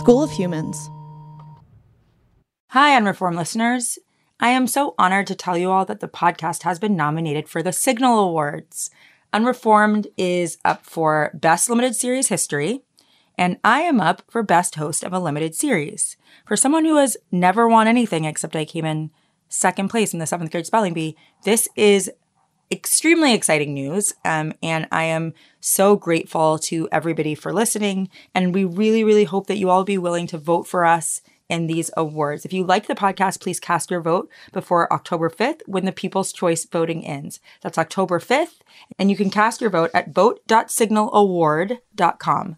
School of Humans. Hi, Unreformed listeners. I am so honored to tell you all that the podcast has been nominated for the Signal Awards. Unreformed is up for Best Limited Series History, and I am up for Best Host of a Limited Series. For someone who has never won anything except I came in second place in the seventh grade spelling bee, this is extremely exciting news. Um, and I am so grateful to everybody for listening. And we really, really hope that you all be willing to vote for us in these awards. If you like the podcast, please cast your vote before October 5th when the People's Choice voting ends. That's October 5th. And you can cast your vote at vote.signalaward.com.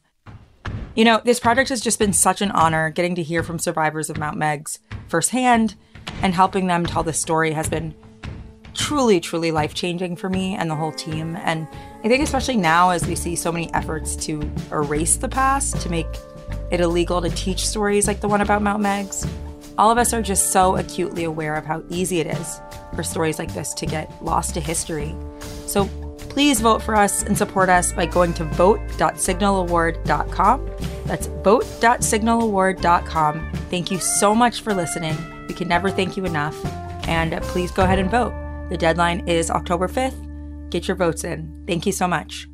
You know, this project has just been such an honor getting to hear from survivors of Mount Meigs firsthand and helping them tell the story has been truly, truly life changing for me and the whole team. And I think, especially now, as we see so many efforts to erase the past, to make it illegal to teach stories like the one about Mount Meigs, all of us are just so acutely aware of how easy it is for stories like this to get lost to history. So please vote for us and support us by going to vote.signalaward.com. That's vote.signalaward.com. Thank you so much for listening. We can never thank you enough. And please go ahead and vote. The deadline is October 5th. Get your votes in. Thank you so much.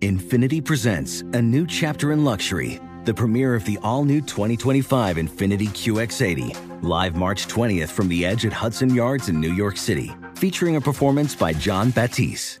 Infiniti presents a new chapter in luxury, the premiere of the all new 2025 Infiniti QX80, live March 20th from the edge at Hudson Yards in New York City, featuring a performance by Jon Batiste.